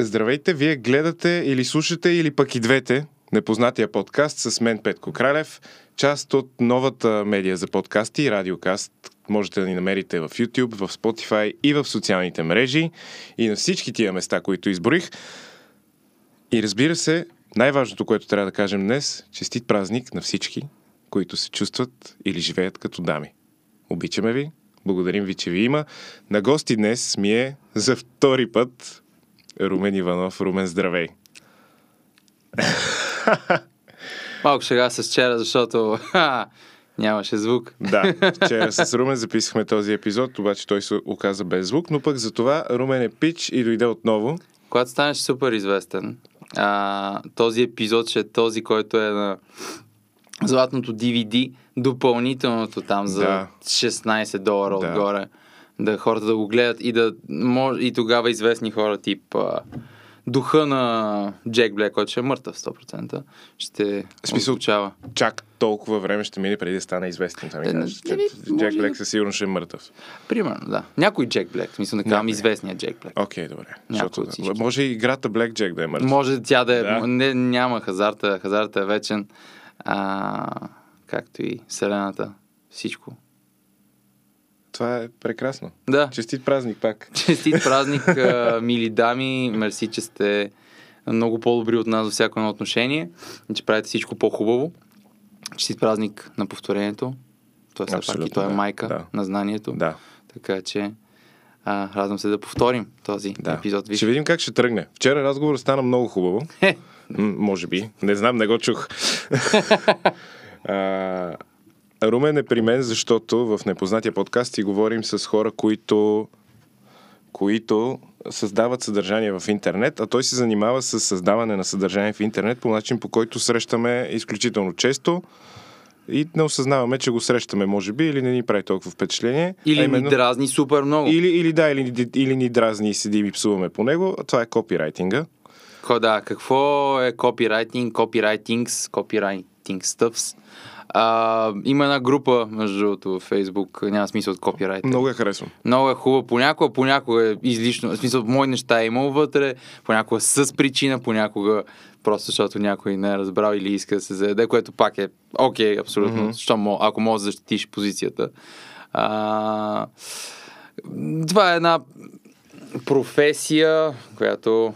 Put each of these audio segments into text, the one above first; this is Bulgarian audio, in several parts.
Здравейте, вие гледате или слушате, или пък и двете Непознатия подкаст с мен Петко Кралев, част от новата медия за подкасти Радиокаст. Можете да ни намерите в YouTube, в Spotify и в социалните мрежи и на всички тия места, които изборих. И разбира се, най-важното, което трябва да кажем днес, честит празник на всички, които се чувстват или живеят като дами. Обичаме ви, благодарим ви, че ви има. На гости днес ми е за втори път Румен Иванов. Румен, здравей! Малко сега с вчера, защото ха, нямаше звук. Да, вчера с Румен записахме този епизод, обаче той се оказа без звук, но пък за това Румен е пич и дойде отново. Когато станеш супер известен, а, този епизод ще е този, който е на златното DVD, допълнителното там за Да. 16 долара Да. отгоре. Да хората да го гледат и да мож, и тогава известни хора тип а, духа на Джек Блек, който ще е мъртъв 100%, ще смисъл- отзвучава. Чак толкова време ще мине преди да стане известен. Това ми Е, че еми, Джек Блек да- със сигурно ще е мъртъв. Примерно, да. Някой Джек Блек, смисъл да казвам известния Джек Блек. Окей, добре. Някой Защото, от всички. може и играта Блек Джек да е мъртъв. Може тя да е. Да. Да. Не, няма хазарта. Хазарта е вечен. А, както и Вселената. Всичко. Това е прекрасно. Да. Честит празник пак. Честит празник, мили дами. Мерси, че сте много по-добри от нас във всяко едно отношение. Че правите всичко по-хубаво. Честит празник на повторението. Той все пак и той е майка Да. на знанието. Да, Така че а, радвам се да повторим този да. епизод. Виж, Ще видим как ще тръгне. Вчера разговорът стана много хубаво. М, може би. Не знам, не го чух. а, Румен е при мен, защото в непознатия подкаст си говорим с хора, които които създават съдържание в интернет, а той се занимава с създаване на съдържание в интернет по начин, по който срещаме изключително често и не осъзнаваме, че го срещаме, може би, или не ни прави толкова впечатление. или а ни именно- дразни супер много. или, или да, или, или ни дразни и седим и псуваме по него. а Това е копирайтинга. Ко, да, какво е копирайтинг, копирайтингс, копирайтинг стъпс. А, има една група, между другото, във Facebook, няма смисъл от копирайт. Много я харесвам. Много е хубаво, понякога, понякога е излишно, в смисъл, мои неща е имал вътре, понякога с причина, понякога просто защото някой не е разбрал или иска да се заеде, което пак е окей, абсолютно, Мгм. mm-hmm. мо, ако можеш да защитиш позицията. А, това е една професия, която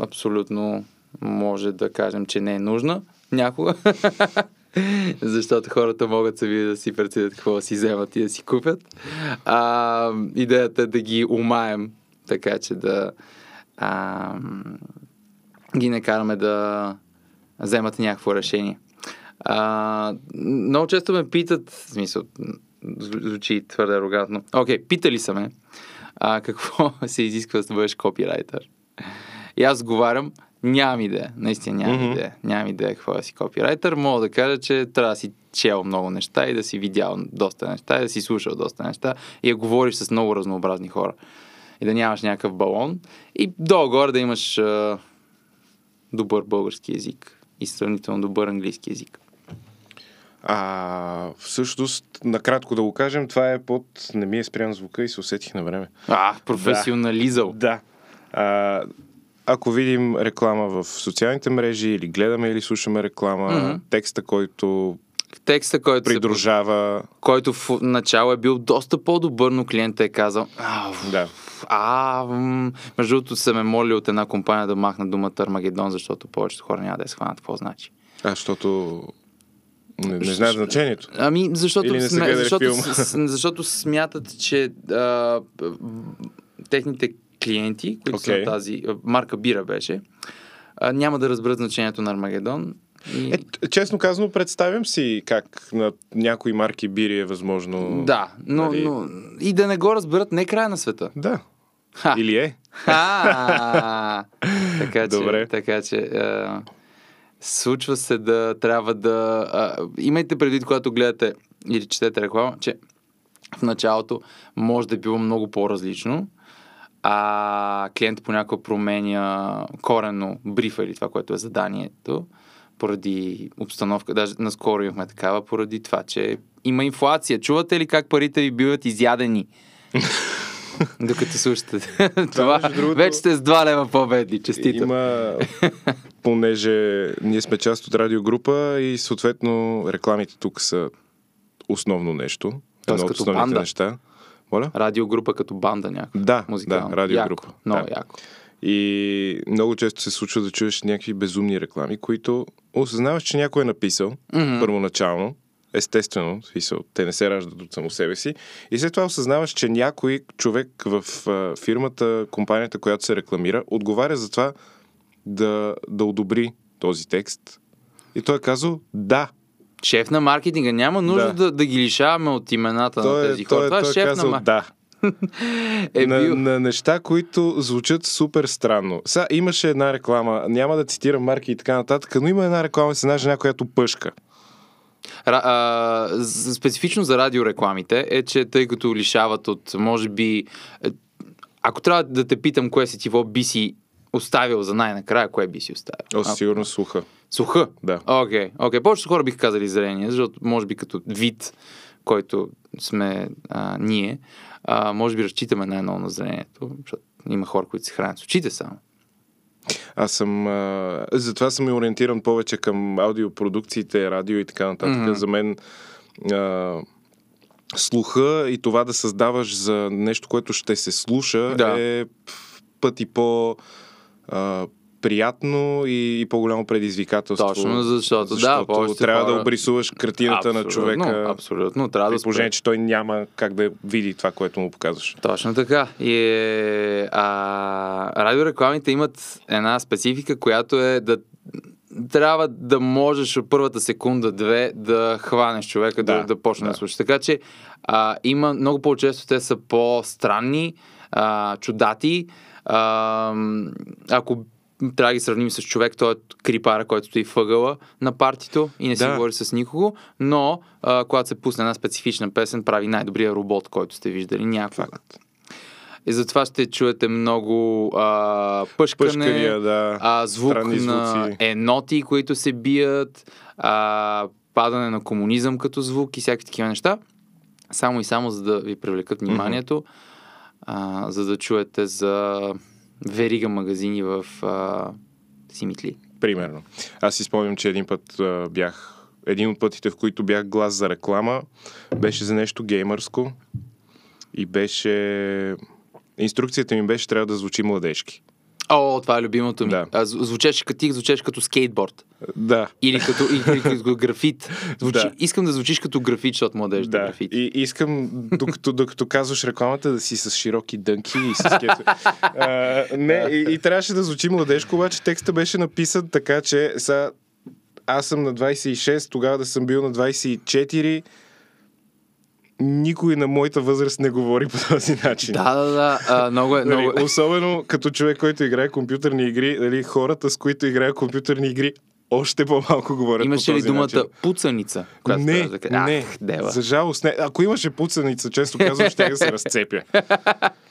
абсолютно може да кажем, че не е нужна някога. Защото хората могат сами да си преценят какво да си вземат и да си купят. А, идеята е да ги умаем, така че да а, ги не караме да вземат някакво решение. А, много често ме питат, в смисъл, звучи твърде арогантно. Окей, питали са ме а, какво се изисква да бъдеш копирайтер. И аз говорям, нямам идея. Наистина нямам Мгм. идея. Нямам идея какво да си копирайтер. Мога да кажа, че трябва да си чел много неща и да си видял доста неща и да си слушал доста неща и да говориш с много разнообразни хора. И да нямаш някакъв балон. И долу-горе да имаш а, добър български язик и сравнително добър английски язик. А всъщност, накратко да го кажем, това е под... Не ми е спрян звука и се усетих на време. А, професионализъл. Да. А, ако видим реклама в социалните мрежи или гледаме или слушаме реклама, Мгм. текста, който Текста, който, се, придружава... който в начало е бил доста по-добър, но клиентът е казал, Да. а между другото се ме моли от една компания да махна думата Армагедон, защото повечето хора няма да я схванат какво значи. А, защото... Не, не знаят значението. Ами, защото, Или не сме, защото, с- защото смятат, че а, техните клиенти, които са Окей. на тази марка Бира беше, а, няма да разберат значението на Армагедон. И... Е, честно казано, представям си как на някои марки бири е възможно... да, но, нали- но и да не го разберат, не е края на света. Да. Ха. Или е. А, така че, Добре. така че а, случва се да трябва да... А, имайте предвид, когато гледате или четете реклама, че в началото може да е било много по-различно, а клиент понякога променя коренно брифа или това, което е заданието, поради обстановка. Даже наскоро имахме такава, поради това, че има инфлация. Чувате ли как парите ви биват изядени? Докато слушате. Това, другото- вече сте с 2 лева по-бедни. Честито. Има, понеже ние сме част от радиогрупа и съответно рекламите тук са основно нещо. Тоест Едно от като основните неща. Моля? Радиогрупа като банда някаква. Да, Музикална. да, радиогрупа. Яко, много да. яко. И много често се случва да чуеш някакви безумни реклами, които осъзнаваш, че някой е написал Мгм. първоначално, естествено, смисъл, те не се раждат от само себе си, и след това осъзнаваш, че някой човек в фирмата, компанията, която се рекламира, отговаря за това да, да одобри този текст. И той е казал да. Шеф на маркетинга. Няма нужда Да. да, да, ги лишаваме от имената на Той, е, тези хора. той, е- Това е той е шеф на казал маркетинга. да. Е на, бил. на неща, които звучат супер странно. Сега имаше една реклама, няма да цитирам марки и така нататък, но има една реклама с една жена, която пъшка. Ра, а, специфично за радиорекламите е, че тъй като лишават от, може би, е, ако трябва да те питам кое си ти какво би си оставил за най-накрая, кое би си оставил? О, А, със сигурност слуха. Суха? Да. Окей, окей. Повечето хора бих казали зрение, защото може би като вид, който сме а, ние, а, може би разчитаме най-много на зрението, защото има хора, които се хранят с очите само. Аз съм... А, затова съм и ориентиран повече към аудиопродукциите, радио и така нататък. Мгм. За мен а, слуха и това да създаваш за нещо, което ще се слуша Да. е пъти по... А, приятно и, и по-голямо предизвикателство. Точно, защото, да, защото повечето трябва да хора- обрисуваш картината на човека. Абсолютно, трябва да положение, че той няма как да види това, което му показваш. Точно така. И а, радиорекламите имат една специфика, която е да трябва да можеш от първата секунда-две да хванеш човека, да, Да, да, да почне да. да. да слуша. Така че а, има много по-често те са по-странни, а, чудати. А, ако трябва да ги сравним с човек, той е крипара, който стои въгъла на партито и не си Да. говори с никого, но а, когато се пусне една специфична песен, прави най-добрия робот, който сте виждали някога. Факт. И затова ще чуете много а, пъшкане, да. а, звук странни на звуци. еноти, които се бият, а, падане на комунизъм като звук и всякакви такива неща. Само и само за да ви привлекат вниманието, а, за да чуете за верига магазини в а, Симитли. Примерно. Аз си спомням, че един път а, бях. Един от пътите, в които бях глас за реклама, беше за нещо геймърско. И беше. Инструкцията ми беше, трябва да звучи младежки. О, това е любимото ми. Да. А, зв- звучеше като ти, звучеше като скейтборд. Да. Или като, или като графит. Звучи, Да. Искам да звучиш като графит, защото младежите Да, графит. и искам, докато, докато казваш рекламата, да си с широки дънки и с кето. а, не, и, и трябваше да звучи младежко, обаче текста беше написан така, че са, аз съм на 26, тогава да съм бил на 24, никой на моята възраст не говори по този начин. Да, да, да. А, много е, много Нали, е. особено като човек, който играе компютърни игри, нали, хората, с които играе компютърни игри, още по-малко говорят Имаше по ли думата начин. пуцаница? Не, да не. Ах, дева. За жалост не. Ако имаше пуцаница, често казвам, ще да се разцепя.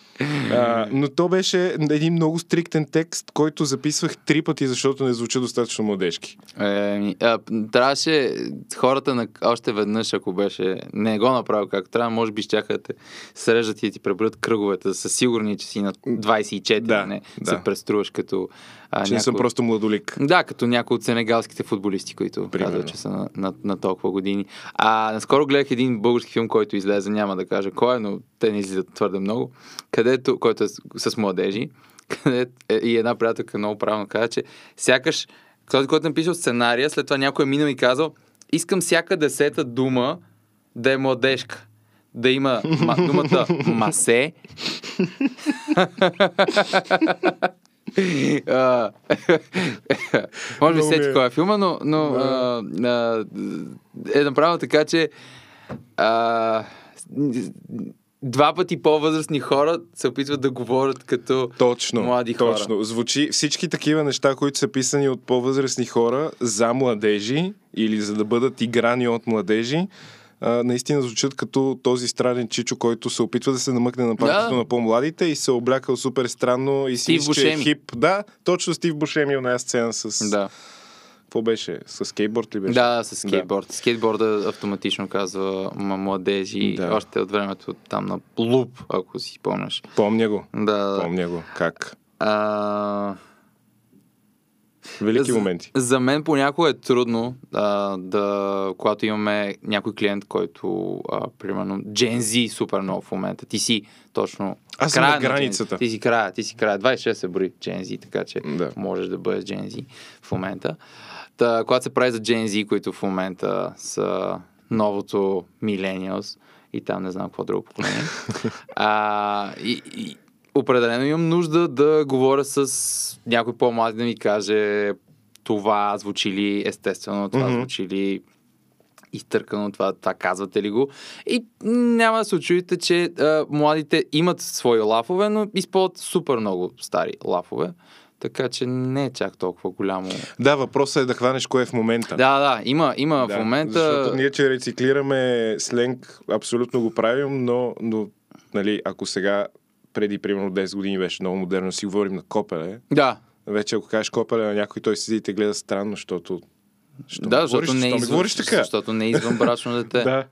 А, но то беше един много стриктен текст, който записвах три пъти, защото не звучи достатъчно младежки. Еми, а, трябваше хората на, още веднъж, ако беше не го направил както трябва, може би щяха да те срежат и ти преброят кръговете, да са сигурни, че си на 24, Да, не да. се преструваш като а, Че не съм просто младолик. Да, като някои от сенегалските футболисти, които Примерно. казват, че са на, на, на толкова години. А наскоро гледах един български филм, който излезе, няма да кажа кой е, но те не излизат твърде много, където, който е с, с младежи, където е, и една приятелка много правилно каза, че сякаш този, който е написал сценария, след това някой е минал и казал, искам всяка десета дума да е младежка. Да има ма, думата масе, А, Може би сети е. кой е филма, но, но а, а, е направено така, че а, два пъти по-възрастни хора се опитват да говорят като Точно. млади хора. точно. Звучи всички такива неща, които са писани от по-възрастни хора за младежи или за да бъдат играни от младежи. А, наистина звучат като този странен чичо, който се опитва да се намъкне на партито Да. на по-младите и се облякал супер странно и си че е хип. Да, точно Стив Бушеми е оная сцена с Да. Какво беше? С скейтборд ли беше? Да, с скейтборд. Да. Скейтборда автоматично казва ма, младежи, да. още от времето там на луп, ако си помняш. Помня го. Да. Помня го. Как? А... Велики моменти. За, за мен понякога е трудно а, да, когато имаме някой клиент, който, а, примерно, Gen Z супер много в момента. Ти си точно Аз съм на границата. Ти си края, ти си края. 26 се брои Gen Z, така че Да. можеш да бъдеш Gen Z в момента. Та, когато се прави за Gen Z, които в момента са новото Millennials и там не знам какво друго поколение. а, и, и, определено имам нужда да говоря с някой по-млад да ми каже това звучи ли естествено, това Мгм. звучи ли изтъркано, това, това казвате ли го. И няма да се очудите, че а, младите имат свои лафове, но използват супер много стари лафове. Така че не е чак толкова голямо. Да, въпросът е да хванеш кое е в момента. Да, да, има, има Да, в момента. Защото ние, че рециклираме сленг, абсолютно го правим, но, но нали, ако сега, преди примерно 10 години беше много модерно, си говорим на копеле, Да, вече ако кажеш копеле на някой, той седи и те гледа странно, защото... Що да, защото говориш, не, е извън, говориш така? защото не е извън брачно дете. Да,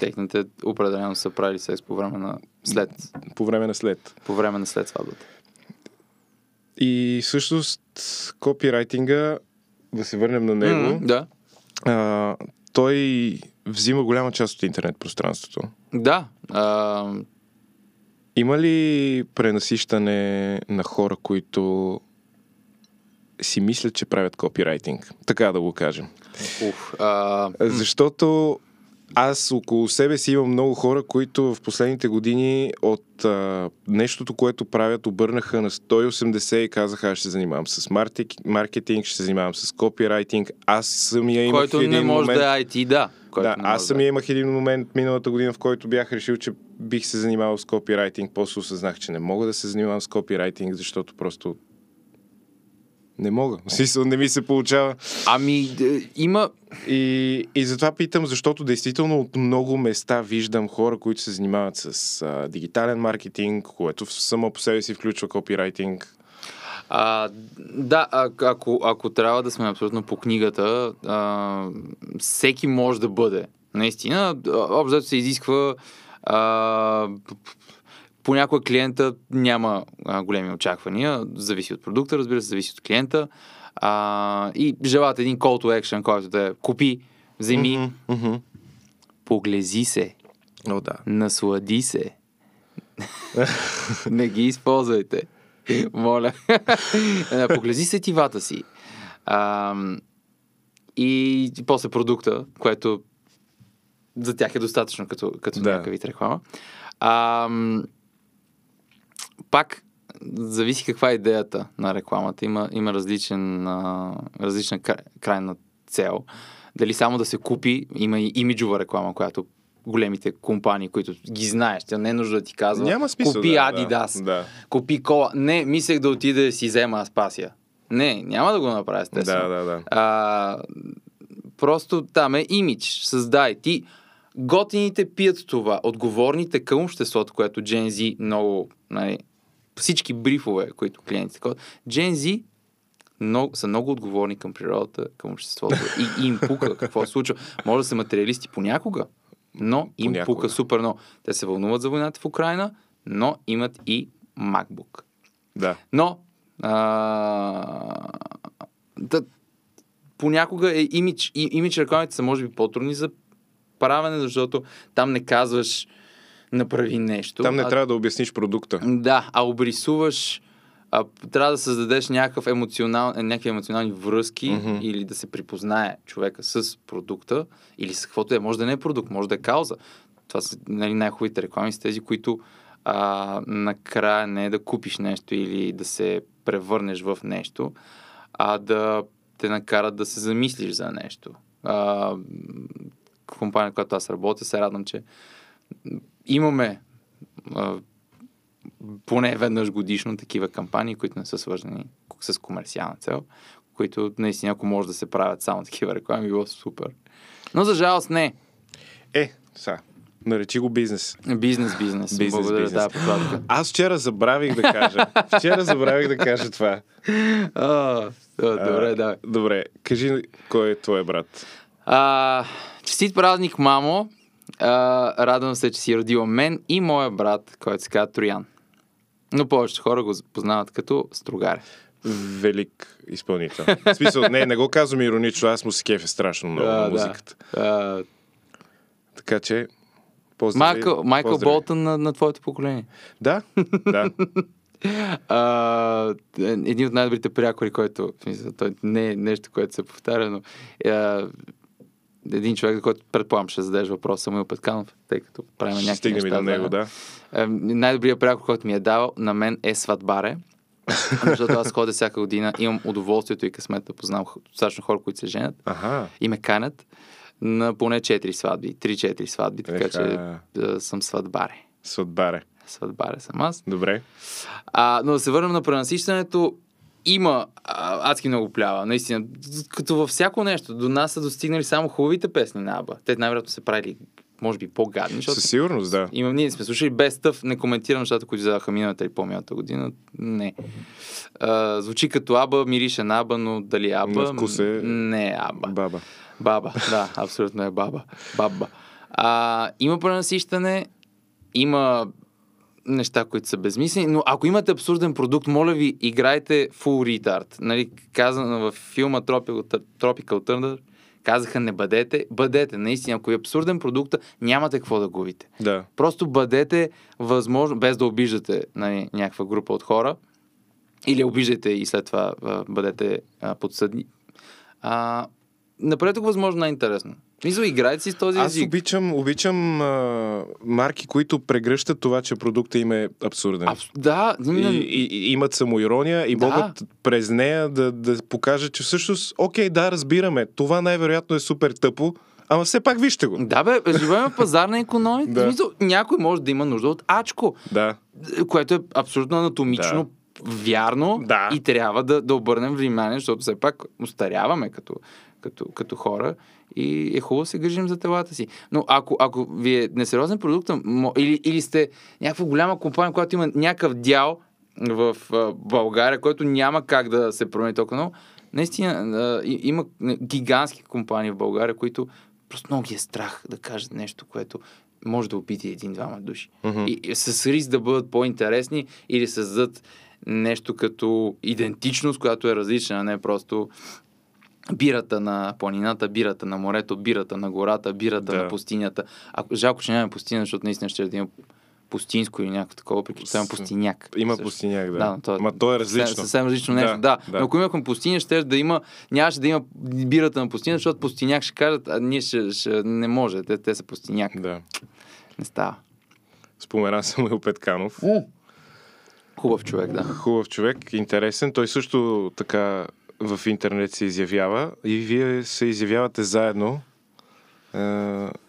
Техните определено са правили секс по време на след, по време на след. по време на след сватбата. И всъщност копирайтинга, да се върнем на него, М, Да. а, той взима голяма част от интернет пространството. Да. А, Има ли пренасищане на хора, които си мислят, че правят копирайтинг? Така да го кажем. уф, а, Защото аз около себе си имам много хора, които в последните години от а, нещото, което правят, обърнаха на 180 и казаха, аз ще се занимавам с маркетинг, ще се занимавам с копирайтинг. Аз самия имах който един не може момент... да е IT, да. Който Да, аз самия имах един момент миналата година, в който бях решил, че бих се занимавал с копирайтинг. После осъзнах, че не мога да се занимавам с копирайтинг, защото просто не мога. Смисъл, не ми се получава. Ами, д- има... И, и затова питам, защото действително от много места виждам хора, които се занимават с а, дигитален маркетинг, което само по себе си включва копирайтинг. А, да, а, ако, ако трябва да сме абсолютно по книгата, а, всеки може да бъде. Наистина, общо се изисква а, понякога клиента няма а, големи очаквания, зависи от продукта, разбира се, зависи от клиента. А, и желаят един call to action, който да е купи, вземи, Мгм, мгм. поглези се, О, да. наслади се. Не ги използвайте. Моля. Е, Поглези сетивата си. А, и после продукта, което за тях е достатъчно като, като да. някакъв вид реклама. А, пак зависи каква е идеята на рекламата. Има, има различен, а, различна кра- крайна цел. Дали само да се купи, има и имиджова реклама, която големите компании, които ги знаеш, тя не е нужда да ти казва. Няма смисъл. Купи да, Adidas, Да, купи кола. Не, мислех да отида да си взема Аспасия. Не, няма да го направя, да, естествено. да, да. А, просто там е имидж. Създай. Ти готините пият това. Отговорните към обществото, което Gen Z много, нали, всички брифове, които клиентите такова. Gen Z много, са много отговорни към природата, към обществото. И, и им пука какво се случва. Може да са материалисти понякога, но им Понякога. пука супер много. Те се вълнуват за войната в Украина, но имат и MacBook. да. Но а, да, понякога е имидж, и, имидж рекламите са може би по-трудни за правене, защото там не казваш направи нещо. Там не а, трябва да обясниш продукта. Да, а обрисуваш а, трябва да създадеш някакъв емоционал, е, някакви емоционални връзки Мгм. или да се припознае човека с продукта или с каквото е. Може да не е продукт, може да е кауза. Това са нали, най-хубавите реклами с тези, които а, накрая не е да купиш нещо или да се превърнеш в нещо, а да те накарат да се замислиш за нещо. А, компания, която аз работя, се радвам, че имаме а, поне веднъж годишно такива кампании, които не са свързани с комерциална цел, които наистина, ако може да се правят само такива реклами, било супер. Но за жалост не. Е, са. Наречи го бизнес. Бизнес, бизнес. Бизнес, Благодаря, бизнес. да, поправка. Аз вчера забравих да кажа. Вчера забравих да кажа това. А, а, добре, да. Добре, кажи кой е твой брат. А, честит празник, мамо. А, радвам се, че си родила мен и моя брат, който се казва Троян. Но повечето хора го познават като Строгаре. Велик изпълнител. В смисъл, не, не го казвам иронично, аз му се кефе страшно много на музиката. А, Така че, поздрави. Майкъл, Майкъл поздрави. Болтън на, на твоето поколение. Да, да. А, един от най-добрите прякори, който, смисъл, той не е нещо, което се повтаря, но а, един човек, който предполагам ще зададеш въпрос, Самуил Петканов, тъй като правим някакви стигнем неща. до него, да. Е, най-добрият прякор, който ми е давал на мен е сватбаре. Защото аз ходя всяка година, имам удоволствието и късмет да познавам достатъчно хора, които се женят Аха. и ме канят на поне 4 сватби, 3-4 сватби, така Еха. че да, съм сватбаре. Сватбаре. Сватбаре съм аз. Добре. А, но да се върнем на пренасищането. Има а, адски много плява, наистина. Като във всяко нещо. До нас са достигнали само хубавите песни на Аба. Те най-вероятно са правили, може би, по-гадни, защото Със сигурност, да. Имам, ние сме слушали без тъв, не коментирам нещата, които взеха миналата или по-миналата година. Не. А, звучи като Аба, мирише на Аба, но дали Аба? На вкус е- Не Аба. Баба. Баба, да, абсолютно е баба. Баба. А, има пренасищане, има неща, които са безмислени, но ако имате абсурден продукт, моля ви, играйте full retard. Нали, казано в филма Tropical, Tropical Thunder, казаха не бъдете, бъдете. Наистина, ако е абсурден продукт, нямате какво да губите. Да. Просто бъдете възможно, без да обиждате нали, някаква група от хора, или обиждайте и след това бъдете а, подсъдни. А, направете го възможно най-интересно. Мисля, играйте си с този Аз език. обичам, обичам а, марки, които прегръщат това, че продукта им е абсурден. Абс... Да, И, и, и имат самоирония и Да. могат през нея да, да покажат, че всъщност, окей, да, разбираме, това най-вероятно е супер тъпо, ама все пак вижте го. да, бе, живеем в пазарна економика. Да. В смисъл, някой може да има нужда от ачко, Да. което е абсолютно анатомично вярно Да. и трябва да, да обърнем внимание, защото все пак устаряваме като, като, като хора и е хубаво да се грижим за телата си. Но ако, ако ви е несериозен продукт, или, или сте някаква голяма компания, която има някакъв дял в България, който няма как да се промени толкова много, наистина има гигантски компании в България, които просто много ги е страх да кажат нещо, което може да обиди един-двама души. Мгм. И, и с риск да бъдат по-интересни или създадат нещо като идентичност, която е различна, а не просто бирата на планината, бирата на морето, бирата на гората, бирата Да. на пустинята. Ако, жалко, че няма пустиня, защото наистина ще да има пустинско или някакво такова, че има С- пустиняк. Има Също. пустиняк, да. Да, то, Ма то е различно. Съвсем различно нещо, Да, да. да. Но ако имахме пустиня, ще да има, нямаше да има бирата на пустиня, защото пустиняк ще кажат, а ние ще, ще не може, те, те са пустиняк. Да. Не става. Спомена Самуил Петканов. Хубав човек, да. Хубав човек, интересен. Той също така в интернет се изявява и вие се изявявате заедно е,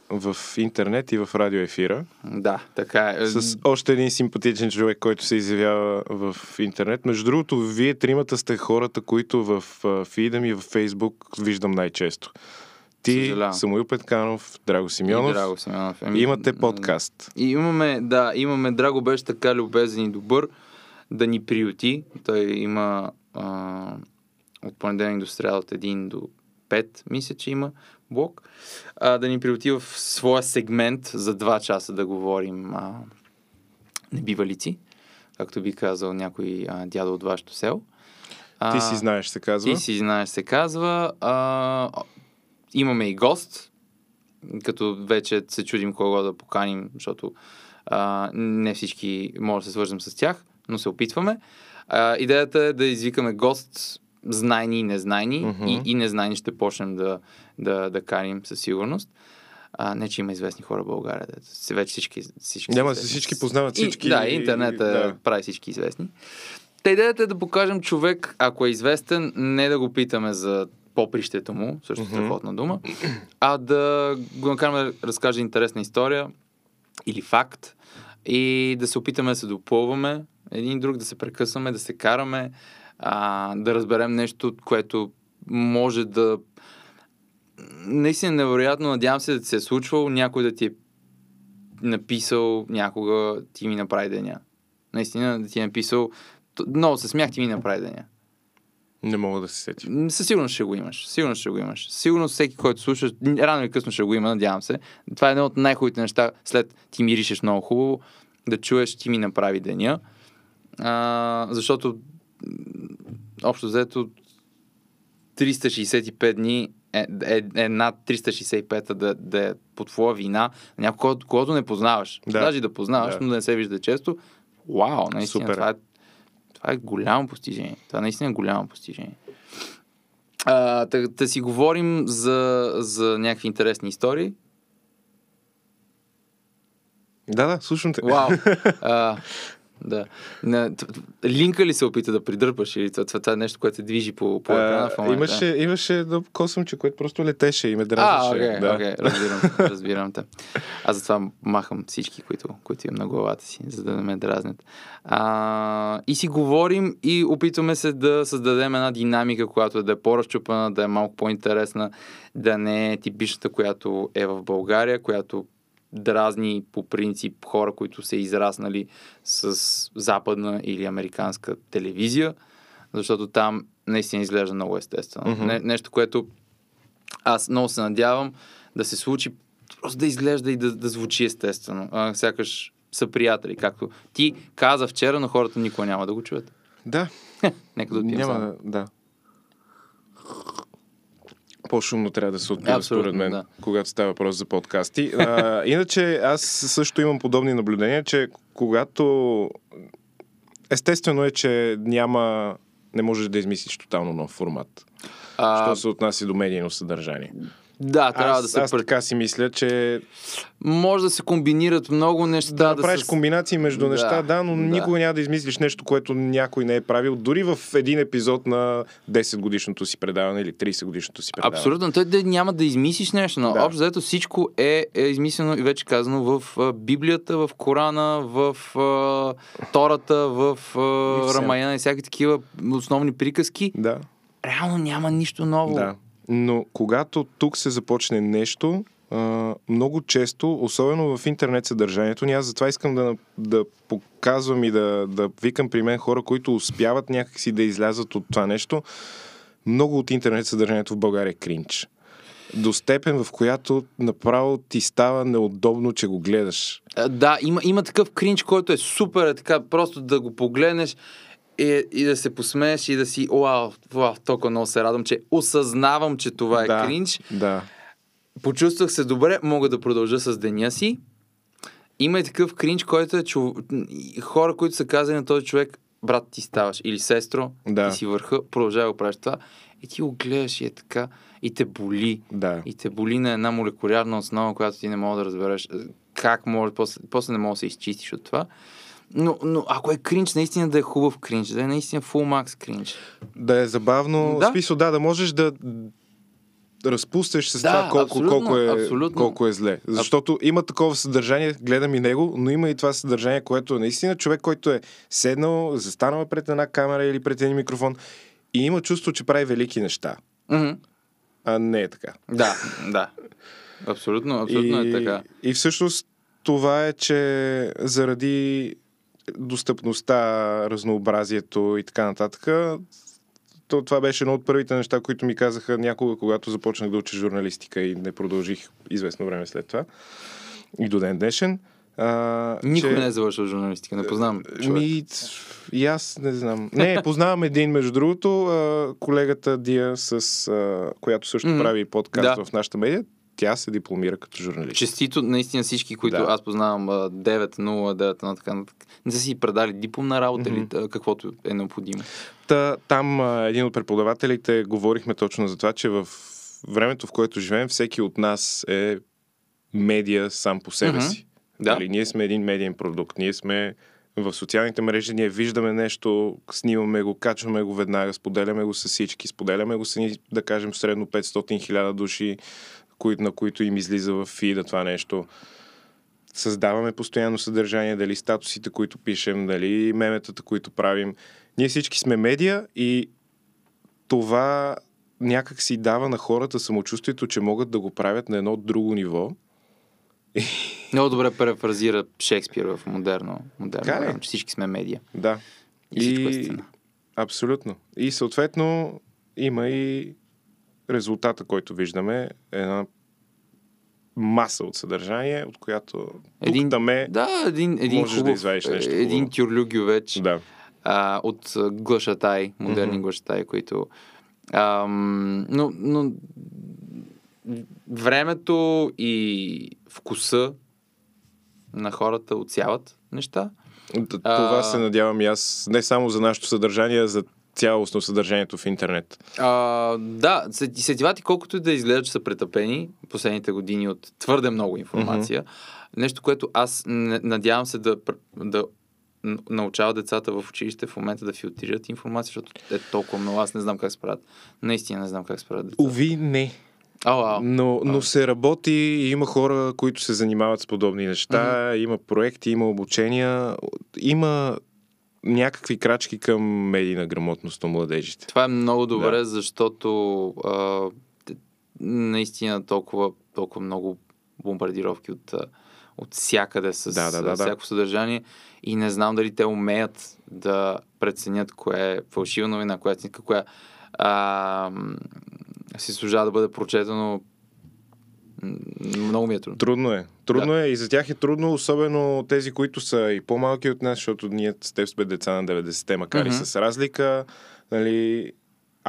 в интернет и в радиоефира. Да, така е. С още един симпатичен човек, който се изявява в интернет. Между другото, вие тримата сте хората, които в а, фида ми в Фейсбук виждам най-често. Ти, Съжалявам. Самуил Петканов, Драго Симеонов. И Драго Симеонов. Еми, Имате подкаст. И имаме, да, имаме, Драго беше така любезен и добър да ни приюти. Той има а, от понеделник до сряда от 1 до 5, мисля, че има блок. А, да ни приюти в своя сегмент за 2 часа да говорим а, небивалици, както би казал някой а, дядо от вашето село. Ти си знаеш, се казва. Ти си знаеш, се казва. А, имаме и гост, като вече се чудим кого да поканим, защото а, не всички може да се свържем с тях, но се опитваме. А, идеята е да извикаме гост, знайни и незнайни, Мгм. и, и незнайни ще почнем да, да, да каним със сигурност. А, не, че има известни хора в България. Да, се- вече всички, всички Няма, известни. всички познават всички. И, да, интернет Да. прави всички известни. Та идеята е да покажем човек, ако е известен, не да го питаме за попрището му, също страхотна дума, а да го накараме да разкаже интересна история или факт и да се опитаме да се допълваме един друг, да се прекъсваме, да се караме, а, да разберем нещо, което може да наистина невероятно, надявам се да ти се е случвало, някой да ти е написал някога ти ми направи деня. Наистина да ти е написал много се смях ти ми направи деня. Не мога да се сетя. Със сигурност ще го имаш. Сигурно ще го имаш. Сигурно всеки, който слуша, рано или късно ще го има, надявам се. Това е едно от най-хубавите неща, след ти миришеш много хубаво, да чуеш ти ми направи деня. А, защото общо взето 365 дни е, е, е над 365 да, да е по твоя вина, някой, когото, когото не познаваш. Да. Даже да познаваш, Да. но да не се вижда често. Вау, наистина, Супер. това е, това е голямо постижение. Това наистина е голямо постижение. А, да, да си говорим за, за някакви интересни истории. Да, да, слушам те. Вау. А, да. На, линка ли се опита да придърпаш или това, това, това е нещо, което се движи по, по екрана в А, момента? имаше, имаше да косъмче, което просто летеше и ме А, дразнеше. окей, да. окей, разбирам, разбирам те. Аз затова махам всички, които, които имам на главата си, за да не ме дразнят. А, и си говорим и опитваме се да създадем една динамика, която да е по-разчупана, да е малко по-интересна, да не е типичната, която е в България, която дразни по принцип хора, които са израснали с западна или американска телевизия, защото там наистина изглежда много естествено. Мгм. Не, нещо, което аз много се надявам да се случи, просто да изглежда и да, да звучи естествено. А, сякаш са приятели, както ти каза вчера, но хората никога няма да го чуят. Да, Нека да отпием няма да. По-шумно трябва да се Абсолютно, според мен, да. когато става въпрос за подкасти. А, иначе аз също имам подобни наблюдения, че когато... Естествено е, че няма... Не можеш да измислиш тотално нов формат. А, Що се отнася до медийно съдържание. Да, трябва аз, да се... аз така си мисля, че Може да се комбинират много неща. да, Да, направиш се... комбинации между Да, неща, да, но да. никога няма да измислиш нещо, което някой не е правил, дори в един епизод на 10 годишното си предаване или 30 годишното си предаване. Абсолютно. Той да няма да измислиш нещо, но Да. да. общо взето всичко е, е измислено и вече казано в а, Библията, в Корана, в а, Тората, в а. Рамаяна и всякакви такива основни приказки. Да. Реално няма нищо ново. Да. Но когато тук се започне нещо, много често, особено в интернет съдържанието, ни аз затова искам да, да показвам и да, да викам при мен хора, които успяват някакси да излязат от това нещо. Много от интернет съдържанието в България е кринч. До степен, в която направо ти става неудобно, че го гледаш. Да, има, има такъв кринч, който е супер, е така, просто да го погледнеш и, и да се посмееш и да си, вау, вау, толкова много се радвам, че осъзнавам, че това е да, кринч. Да. Почувствах се добре, мога да продължа с деня си. Има и такъв кринч, който е чу... хора, които са казали на този човек, брат, ти ставаш, или сестро, Да. ти си върха, продължавай да правиш това. И ти го гледаш и е така, и те боли. Да. И те боли на една молекулярна основа, която ти не мога да разбереш е, как може, после, после не мога да се изчистиш от това. Но, но ако е кринч, наистина да е хубав кринч, да е наистина full max кринч. Да е забавно. Да. Смисъл, да, да можеш да разпустеш с Да, това колко, абсолютно, колко, е, абсолютно. колко е зле. Защото има такова съдържание, гледам и него, но има и това съдържание, което е наистина човек, който е седнал, застанал е пред една камера или пред един микрофон и има чувство, че прави велики неща. Мгм. А не е така. Да, да. Абсолютно, абсолютно и, е така. И всъщност това е, че заради достъпността, разнообразието и така нататък, то, това беше едно от първите неща, които ми казаха някога, когато започнах да уча журналистика и не продължих известно време след това. И до ден днешен. А, Никой че... не е завършил журналистика, не познавам човек. Ми, и аз не знам. Не, познавам един, между другото, а, колегата Дия, с, а, която също Мгм. прави подкаст Да. в нашата медия. Тя се дипломира като журналист. Честито наистина всички, които Да. аз познавам а, 9-0, 9 на така нататък. Не са си предали дипломна работа или а, каквото е необходимо. Та, там един от преподавателите говорихме точно за това, че в времето, в което живеем, всеки от нас е медия сам по себе Мгм. си. Да. Нали, ние сме един медиен продукт. Ние сме в социалните мрежи, ние виждаме нещо, снимаме го, качваме го веднага, споделяме го с всички, споделяме го с, ни, да кажем, средно 500 хиляда души, кои, на които им излиза в фида това нещо. Създаваме постоянно съдържание, дали статусите, които пишем, дали меметата, които правим. Ние всички сме медия и това някак си дава на хората самочувствието, че могат да го правят на едно друго ниво Много добре префразира Шекспир в модерно, модерно време, че всички сме медия. Да. И е сцена. Абсолютно. И съответно има и резултата, който виждаме, една маса от съдържание, от която тук Един- там е... Да, един, един Можеш да хубав, извадиш нещо е, един хубаво. тюрлюгювеч Да. а, от глашатай, модерни Мгм. глашатай, които... Ам, но, но времето и вкуса на хората отсяват неща. Това А- се надявам и аз, не само за нашето съдържание, а за цялостно съдържанието в интернет. А, да, сет- сетивати, колкото и да изглежда, че са претъпени последните години от твърде много информация, нещо, което аз надявам се да, да научава децата в училище в момента да филтрират информация, защото е толкова много. Аз не знам как се правят. Наистина не знам как се правят децата. Ови, не. Ау, ау. Но, но се работи и има хора, които се занимават с подобни неща, има проекти, има обучения, има някакви крачки към медийна грамотност на младежите. Това е много добре, Да. защото а, наистина толкова, толкова много бомбардировки от, от всякъде с Да, да, да, всяко съдържание и не знам дали те умеят да преценят кое е фалшива новина, коя е коя а, си служава да бъде прочетено. Много ми е трудно. Трудно е. Трудно е и за тях е трудно, особено тези, които са и по-малки от нас, защото ние с теб сме деца на 90-те, макар и Мгм. с разлика. Нали,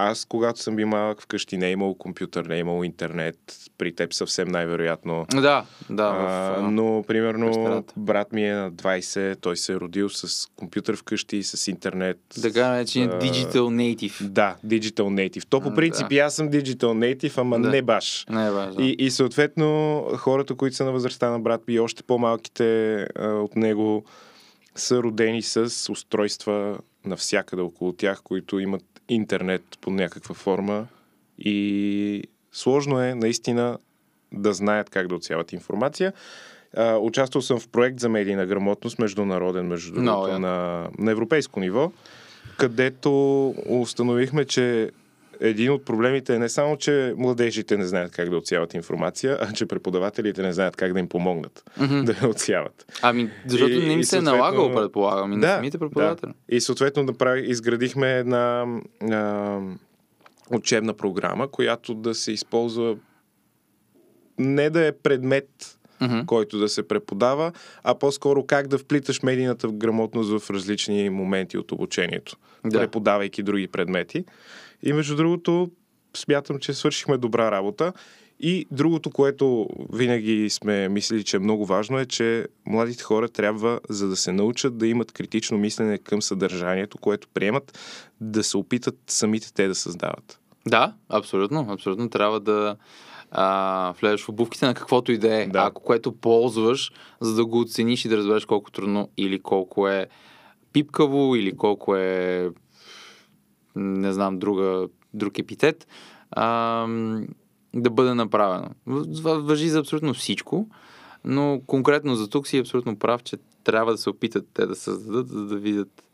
аз, когато съм бил малък, вкъщи не е имало компютър, не е имало интернет. При теб съвсем най-вероятно. Да, да. В, а, но, примерно, престарата. брат ми е на 20, той се е родил с компютър вкъщи, с интернет. така наречен а, Digital Native. Да, Digital Native. То по принцип да. аз съм Digital Native, ама Да. не баш. Не е важно. И, и съответно, хората, които са на възрастта на брат ми и още по-малките а, от него, са родени с устройства навсякъде около тях, които имат интернет под някаква форма. И сложно е наистина да знаят как да отсяват информация. А, участвал съм в проект за медийна грамотност, международен, между другото, яко. на, на европейско ниво, където установихме, че един от проблемите е не само, че младежите не знаят как да отсяват информация, а че преподавателите не знаят как да им помогнат Мгм. да я отсяват. Ами, защото И- не им се е налагало, предполагам, и на самите преподаватели. Да. И съответно направи, изградихме една а, учебна програма, която да се използва не да е предмет, Мгм. който да се преподава, а по-скоро как да вплиташ медийната грамотност в различни моменти от обучението, Да. преподавайки други предмети. И между другото, смятам, че свършихме добра работа. И другото, което винаги сме мислили, че е много важно, е, че младите хора трябва, за да се научат да имат критично мислене към съдържанието, което приемат, да се опитат самите те да създават. Да, абсолютно. Абсолютно трябва да а, влезеш в обувките на каквото и да е. Да. Ако което ползваш, за да го оцениш и да разбереш колко трудно или колко е пипкаво, или колко е не знам, друга, друг епитет, а, да бъде направено. Това въжи за абсолютно всичко, но конкретно за тук си абсолютно прав, че трябва да се опитат те да създадат, за да видят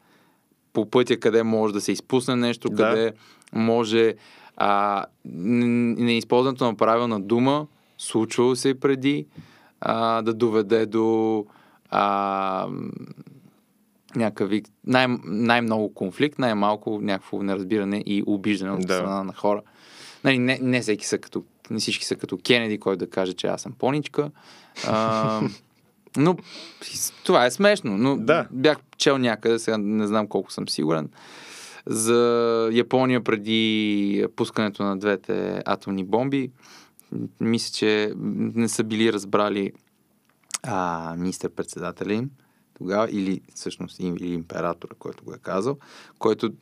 по пътя къде може да се изпусне нещо, Да. къде може а, неизползването на правилна дума, случвало се и преди, а, да доведе до а, вид, най- най-много конфликт, най-малко някакво неразбиране и обиждане от Да. страна на хора. Нали, не, не всеки са като, не всички са като Кенеди, който да каже, че аз съм поничка. А, но това е смешно. Но Да. бях чел някъде, сега не знам колко съм сигурен, за Япония преди пускането на двете атомни бомби. Мисля, че не са били разбрали а, министър-председателя им тогава, или всъщност им- или императора, който го е казал, който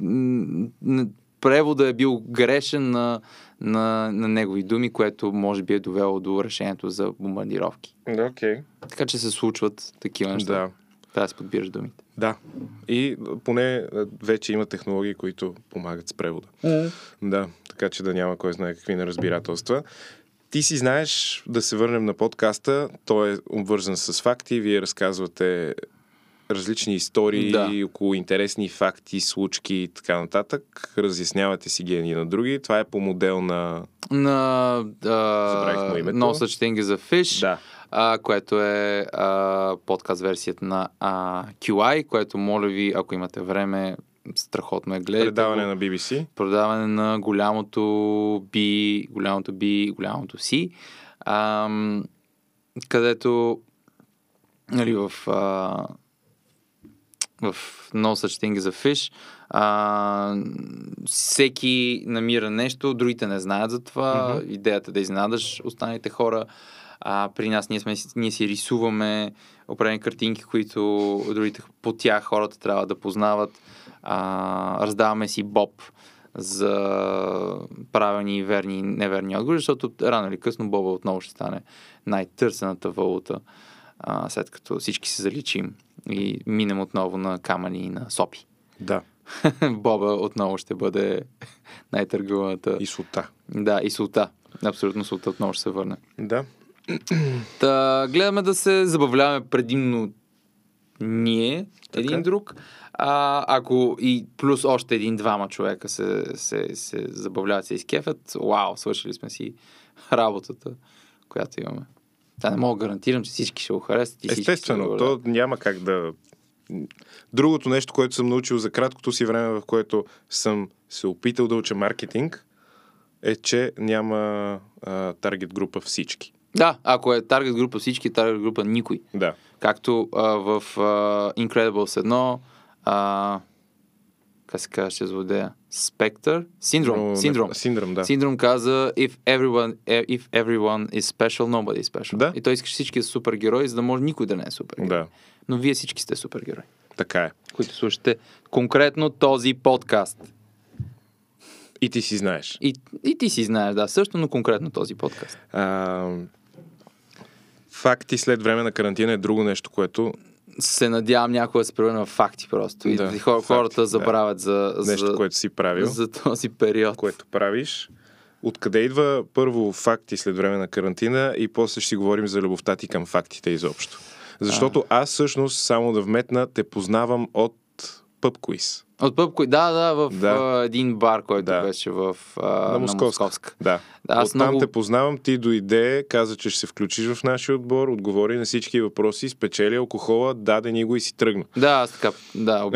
превода е бил грешен на, на, на негови думи, което може би е довело до решението за бомбардировки. Да, окей. Така че се случват такива неща. Да. Трябва да си подбираш думите. Да. И поне вече има технологии, които помагат с превода. Да, така че да няма кой знае какви неразбирателства. Ти си знаеш, да се върнем на подкаста, той е обвързан с факти, вие разказвате различни истории Да. около интересни факти, случки и така нататък. Разяснявате си ги едни на други. Това е по модел на... На Забравих му uh, името. No Such Thing as a Fish. Да. а, което е а, подкаст версията на а, QI, което моля ви, ако имате време, страхотно е гледате. Предаване го. на BBC. Предаване на голямото B, голямото B, голямото C, ам, където нали, в, а, в No Such Thing as a Fish а, всеки намира нещо, другите не знаят за това. Мгм. Идеята е да изненадаш останалите хора. А, при нас ние, сме, ние си рисуваме определени картинки, които другите по тях хората трябва да познават. А, раздаваме си боб за правилни и верни и неверни отговори, защото рано или късно боба отново ще стане най-търсената валута, а, след като всички се заличим и минем отново на камъни и на сопи. Да. Боба отново ще бъде най-търгуваната. И сута. Да, и султа. Абсолютно султа отново ще се върне. Да. Та, гледаме да се забавляваме предимно ние, Така. един друг. А, ако и плюс още един-двама човека се, се, се забавляват, се изкефят, вау, свършили сме си работата, която имаме. Та не мога да гарантирам, че всички ще го харесат. И Естествено, забавляват. то няма как да... Другото нещо, което съм научил за краткото си време, в което съм се опитал да уча маркетинг, е, че няма а, таргет група всички. Да, ако е таргет група всички, таргет група никой. Да. Както а, в а, Incredibles 1, а, как се казваше злодея? Спектър? Синдром. Но- Синдром. Синдром, да. Синдром каза, if everyone, eh, if everyone is special, nobody is special. Да. И той искаше всички да са супергерои, за да може никой да не е супергерой. Да, Но вие всички сте супергерои, така е. които слушате конкретно този подкаст. И ти си знаеш. И, и ти си знаеш, да, също, но конкретно този подкаст. А, факти след време на карантина е друго нещо, което Се надявам някой да се превърне в факти просто. И Да, да, хор, факти, хората да. забравят за, нещо, за, което си правил, за този период. което правиш. Откъде идва първо факти след време на карантина и после ще си говорим за любовта ти към фактите изобщо. Защото аз всъщност, само да вметна, те познавам от квиз. От пъб, да, да, в Да. Един бар, който Да. беше в а, На на Московска. Да. Да, аз Оттам много- те познавам, ти дойде, каза, че ще се включиш в нашия отбор, отговори на всички въпроси, спечели алкохола, даде ни го и си тръгна. Да, аз така, да,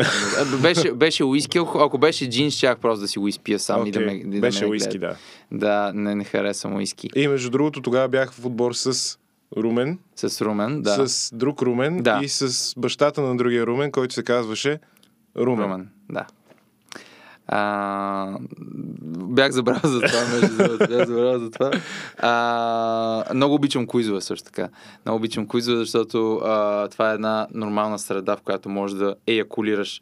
беше, беше уиски, ако беше джин, щях просто да си го изпия сам и да ме, да Беше ме уиски, да. Да, не, не харесвам уиски. И между другото, тогава бях в отбор с Румен, С Румен, да. с друг Румен Да. и с бащата на другия Румен, който се казваше Румен. Румен, да. А, бях забравил за това, между. Бях забравил за това. А, много обичам куизове също така. Много обичам куизове, защото а, това е една нормална среда, в която можеш да еякулираш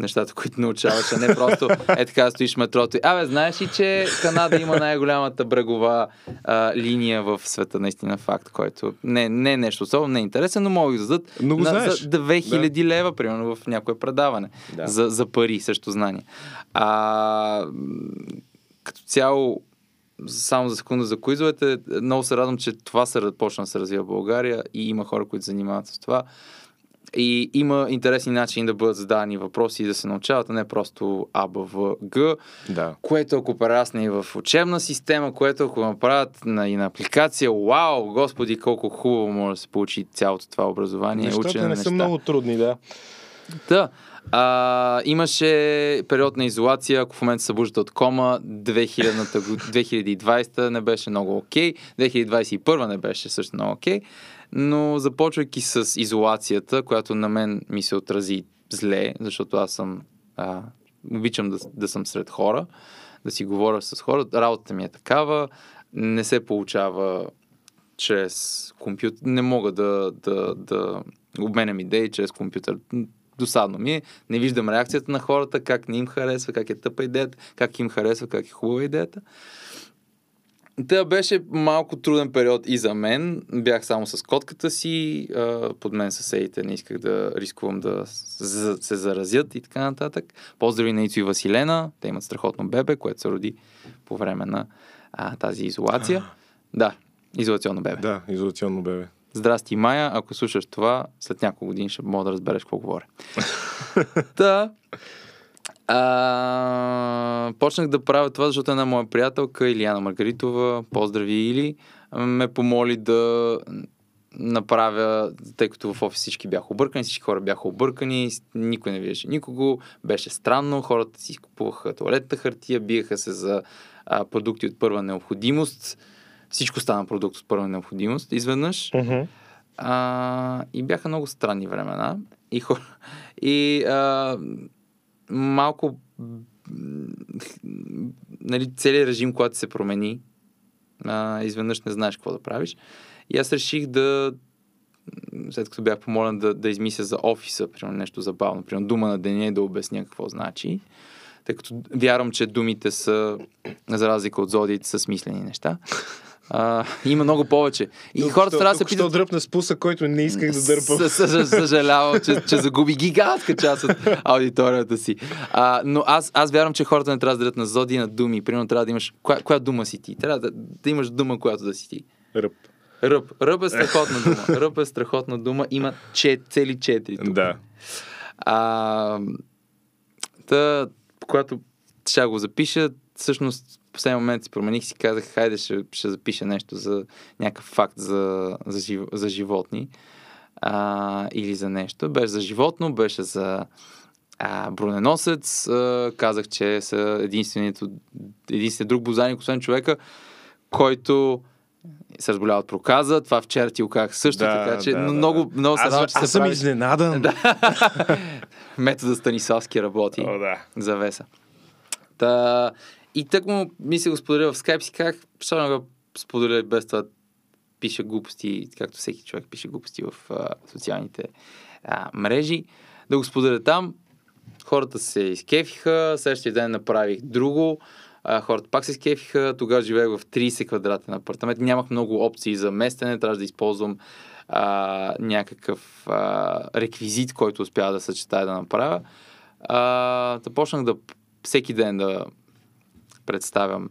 нещата, които научаваш, а не просто е така да стоиш метрото. Абе, знаеш ли, че Канада има най-голямата брегова а, линия в света, наистина факт, който не, не е нещо особено, не е интересен, но мога да дадат Но го на, знаеш. за 2000 лева, примерно, в някое предаване Да. за, за пари, също знание. А, като цяло, само за секунда за куизовете, много се радвам, че това се почна да се развива в България и има хора, които занимават с това. И има интересни начини да бъдат зададени въпроси и да се научават, а не просто А, Б, В, Г, Да. което ако прерасне и в учебна система, което ако направят на, и на апликация, вау, господи, колко хубаво може да се получи цялото това образование. Нещата учене не на са неща. много трудни, да. Да. А, имаше период на изолация, ако в момента се събуждате от кома, 2000-та, год- 2020 не беше много окей, 2021 не беше също много окей, но започвайки с изолацията, която на мен ми се отрази зле, защото аз съм, а, обичам да, да съм сред хора, да си говоря с хора, работата ми е такава, не се получава чрез компютър. Не мога да, да, да обменям идеи чрез компютър. Досадно ми е. Не виждам реакцията на хората, как не им харесва, как е тъпа идеята, как им харесва, как е хубава идеята. Та беше малко труден период и за мен. Бях само с котката си, под мен съседите не исках да рискувам да се заразят и така нататък. Поздрави на Ицо и Василена, те имат страхотно бебе, което се роди по време на а, тази изолация. Да, изолационно бебе. Да, изолационно бебе. Здрасти, Майя. Ако слушаш това, след няколко години ще мога да разбереш какво говоря. Та, а, почнах да правя това, защото една моя приятелка, Илияна Маргаритова, поздрави Или, ме помоли да направя, тъй като в офис всички бяха объркани, всички хора бяха объркани, никой не виждаше никого, беше странно, хората си купуваха туалетната хартия, биеха се за а, продукти от първа необходимост, всичко стана продукт от първа необходимост изведнъж. Uh-huh. А, и бяха много странни времена. И, хора, и а, малко нали, целият режим, когато се промени, а, изведнъж не знаеш какво да правиш. И аз реших да, след като бях помолен да, да измисля за офиса, примерно нещо забавно, примерно дума на деня да обясня какво значи, тъй като вярвам, че думите са, за разлика от зодиите, са смислени неща. А, има много повече. И Тук хората трябва да се тук що питат... дръпна спуса, който не исках да дърпам. Съ- съ- Съжалявам, че, че загуби гигантска част от аудиторията си. А, но аз, аз вярвам, че хората не трябва да дадат на зоди и на думи. Примерно трябва да имаш... Коя, коя дума си ти? Трябва да, да имаш дума, която да си ти. Ръб. Ръб. Ръб е страхотна дума. Ръб е страхотна дума. Има че, цели четири. тук. Да. А, та, когато ще го запиша, всъщност последния момент си промених си казах, хайде ще, ще запиша нещо за някакъв факт за, за, жив, за животни а, или за нещо. Беше за животно, беше за а, броненосец. А, казах, че са единственият, единственият друг бозайник, освен човека, който се разболява от проказа. Това вчера ти го казах също, Да, така че да, да, много, да. много се радвам, че аз се съм прави- изненадан. Метода Станиславски работи О, да. за Веса. Та, и тък му ми се го споделя в скайп си как, защо не го споделя без това пише глупости, както всеки човек пише глупости в а, социалните а, мрежи, да го споделя там. Хората се изкефиха, следващия ден направих друго, а, хората пак се изкефиха, тогава живеех в 30 квадратен апартамент, нямах много опции за местене, трябваше да използвам а, някакъв а, реквизит, който успях да съчетая да направя. А, да да всеки ден да представям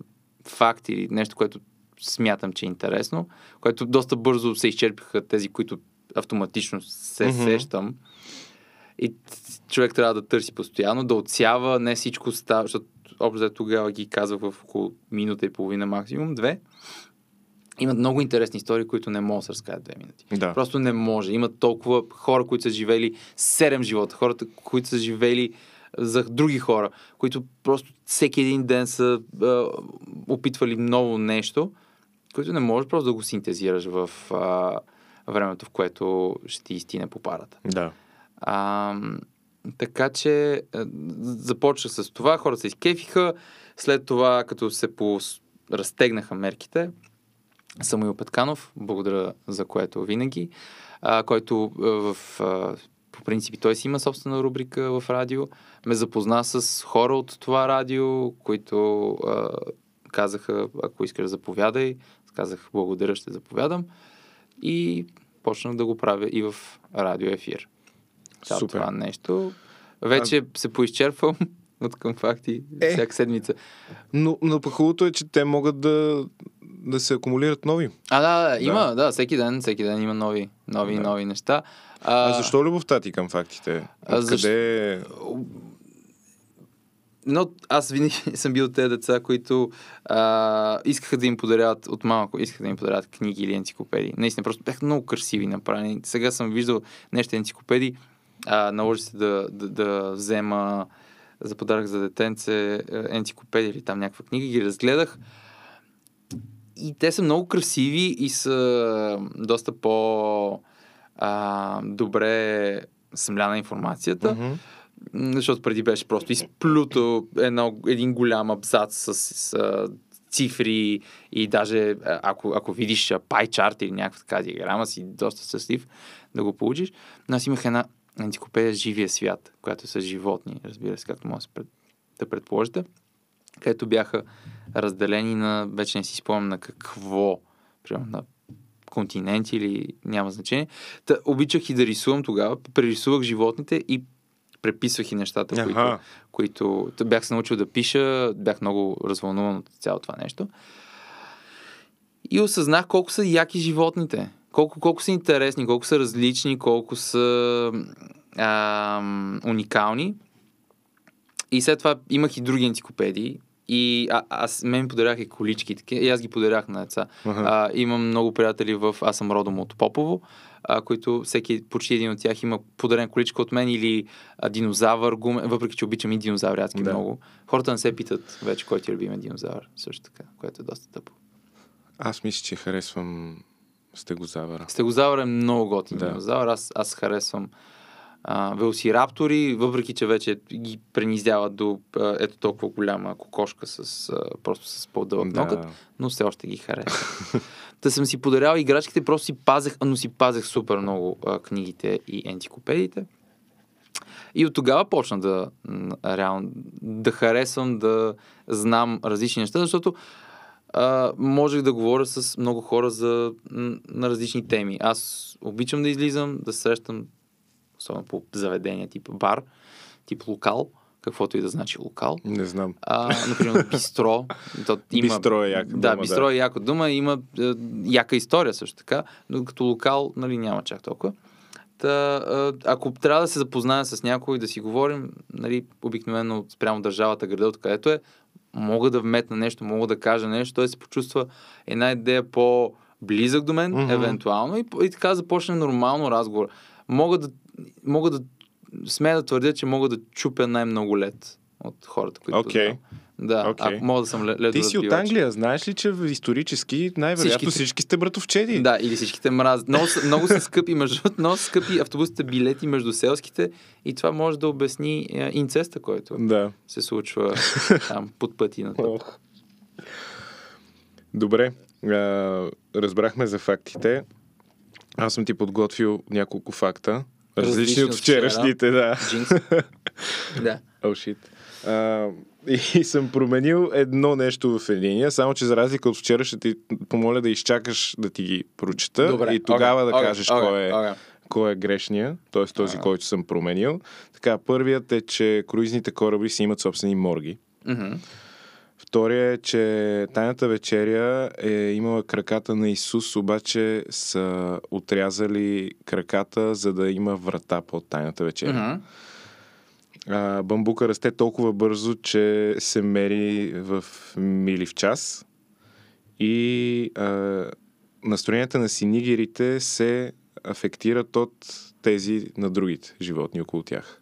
факт или нещо, което смятам, че е интересно, което доста бързо се изчерпиха тези, които автоматично се mm-hmm. сещам. И човек трябва да търси постоянно, да отсява, не всичко става, защото общо тогава ги казвах в около минута и половина максимум, две. Имат много интересни истории, които не могат да се разкажат две минути. Да. Просто не може. Има толкова хора, които са живели седем живота, хората, които са живели за други хора, които просто всеки един ден са а, опитвали ново нещо, което не можеш просто да го синтезираш в а, времето, в което ще ти изтине по парата. Да. А, така че започнах с това, хората се изкефиха, след това, като се по... разтегнаха мерките, Самуил Петканов, благодаря за което винаги, а, който в, а, по принцип той си има собствена рубрика в радио, ме запозна с хора от това радио, които а, казаха, ако искаш заповядай, казах благодаря, ще заповядам и почнах да го правя и в радио ефир. Цялото Супер. това нещо. Вече се поизчерпвам от към факти Е. всяка седмица. Но, но пък хубавото е, че те могат да, да се акумулират нови. А, да, да, има, да, всеки ден, всеки ден има нови, нови, Да. нови неща. А, защо любовта ти към фактите? а, Откъде... Но аз винаги съм бил тези деца, които а, искаха да им подаряват, от малко искаха да им подаряват книги или енциклопедии. Наистина, просто бяха много красиви направени. Сега съм виждал нещо енциклопедии. А, наложи се да, да, да взема за подарък за детенце е, енциклопедия или там някаква книга. Ги разгледах. И те са много красиви и са доста по а, добре съмляна информацията. Мгм. Защото преди беше просто изплюто едно, един голям абзац с, с а, цифри и даже ако, ако видиш а, пай чарт или някаква така диаграма, си доста щастлив да го получиш. Но аз имах една енциклопедия Живия свят, която е с животни, разбира се, както може да предположите, където бяха разделени на, вече не си спомням на какво, примерно на континенти или няма значение. Та, обичах и да рисувам тогава, прерисувах животните и преписвах и нещата, които, Аха. които бях се научил да пиша, бях много развълнуван от цялото това нещо. И осъзнах колко са яки животните. Колко, колко са интересни, колко са различни, колко са а, уникални. И след това имах и други енциклопедии. И а, аз, мен подарях и колички, таки, и аз ги подарях на деца. Аха. А, имам много приятели в... Аз съм родом от Попово, а, които всеки, почти един от тях има подарен количка от мен или а, динозавър, гумен, въпреки че обичам и динозаври адски Да. много. Хората не се питат вече кой ти е любимен динозавър, също така, което е доста тъпо. Аз мисля, че харесвам стегозавъра. Стегозавър е много готин Да. динозавър. Аз, аз харесвам а, велосираптори, въпреки че вече ги прениздяват до а, ето толкова голяма кокошка с, а, просто с по-дълъг да. ногът, но все още ги харесвам. Та съм си подарял играчките, просто си пазех, но си пазех супер много а, книгите и енциклопедиите. И от тогава почна да, реално, да харесвам, да знам различни неща, защото а, можех да говоря с много хора за, на различни теми. Аз обичам да излизам, да срещам, особено по заведения, тип бар, тип локал, каквото и да значи локал. Не знам. А, например, бистро. То има, Бистро е яка Да, дума, бистро да. е яка дума. Има е, яка история също така, но като локал, нали, няма чак толкова. Та, а, ако трябва да се запозная с някой, да си говорим, нали, обикновено спрямо държавата, града, откъдето е, мога да вметна нещо, мога да кажа нещо, той се почувства една идея по-близък до мен, mm-hmm. евентуално, и, и така започне нормално разговор. Мога да, мога да смея да твърдя, че мога да чупя най-много лед от хората, които знам. Да, Окей. ако мога да съм ле- ледоразбивач. Ти си от Англия, знаеш ли, че исторически най-вероятно Всичките- всички сте братовчеди? Да, или всичките мразят. Много, много са скъпи, между много са скъпи автобусите билети между селските и това може да обясни е, инцеста, който Да. се случва там под пъти на топ. Добре, разбрахме за фактите. Аз съм ти подготвил няколко факта. Различни, Различни от от вчера. вчерашните, да. Да. Oh, shit. А, и съм променил едно нещо в единия, само че за разлика от вчера ще ти помоля да изчакаш да ти ги прочета Добре. и тогава окей, да кажеш окей, кой, е, окей. кой е грешния, т.е. този, Ага. който съм променил. Така, първият е, че круизните кораби си имат собствени морги. Мгм. Втория е, че тайната вечеря е имала краката на Исус, обаче са отрязали краката, за да има врата под тайната вечеря. Мгм. А, бамбука расте толкова бързо, че се мери в мили в час. И а, настроенията на синигерите се афектират от тези на другите животни около тях.